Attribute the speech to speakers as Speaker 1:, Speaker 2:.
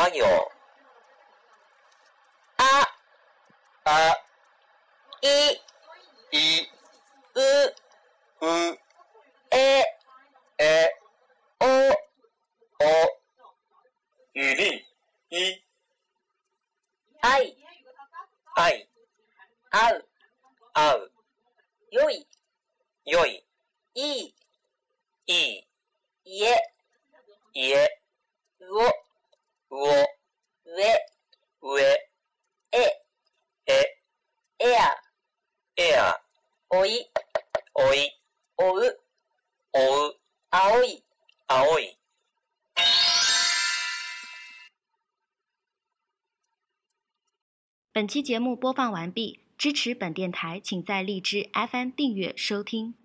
Speaker 1: あ行、
Speaker 2: あ、
Speaker 1: あ、
Speaker 2: い、
Speaker 1: い、
Speaker 2: う、
Speaker 1: う、
Speaker 2: え、
Speaker 1: え、
Speaker 2: お、
Speaker 1: お、いり、い、
Speaker 2: あい、
Speaker 1: あい、
Speaker 2: あう、
Speaker 1: あう、
Speaker 2: よい、
Speaker 1: よい、
Speaker 2: いい、
Speaker 1: いい、
Speaker 2: いえ、
Speaker 1: いえ、えや、
Speaker 2: おい、
Speaker 1: おい、
Speaker 2: おう、
Speaker 1: おう、
Speaker 2: あおい。
Speaker 1: 青い。
Speaker 3: 本期节目播放完毕，支持本电台，请在荔枝 FM 订阅收听。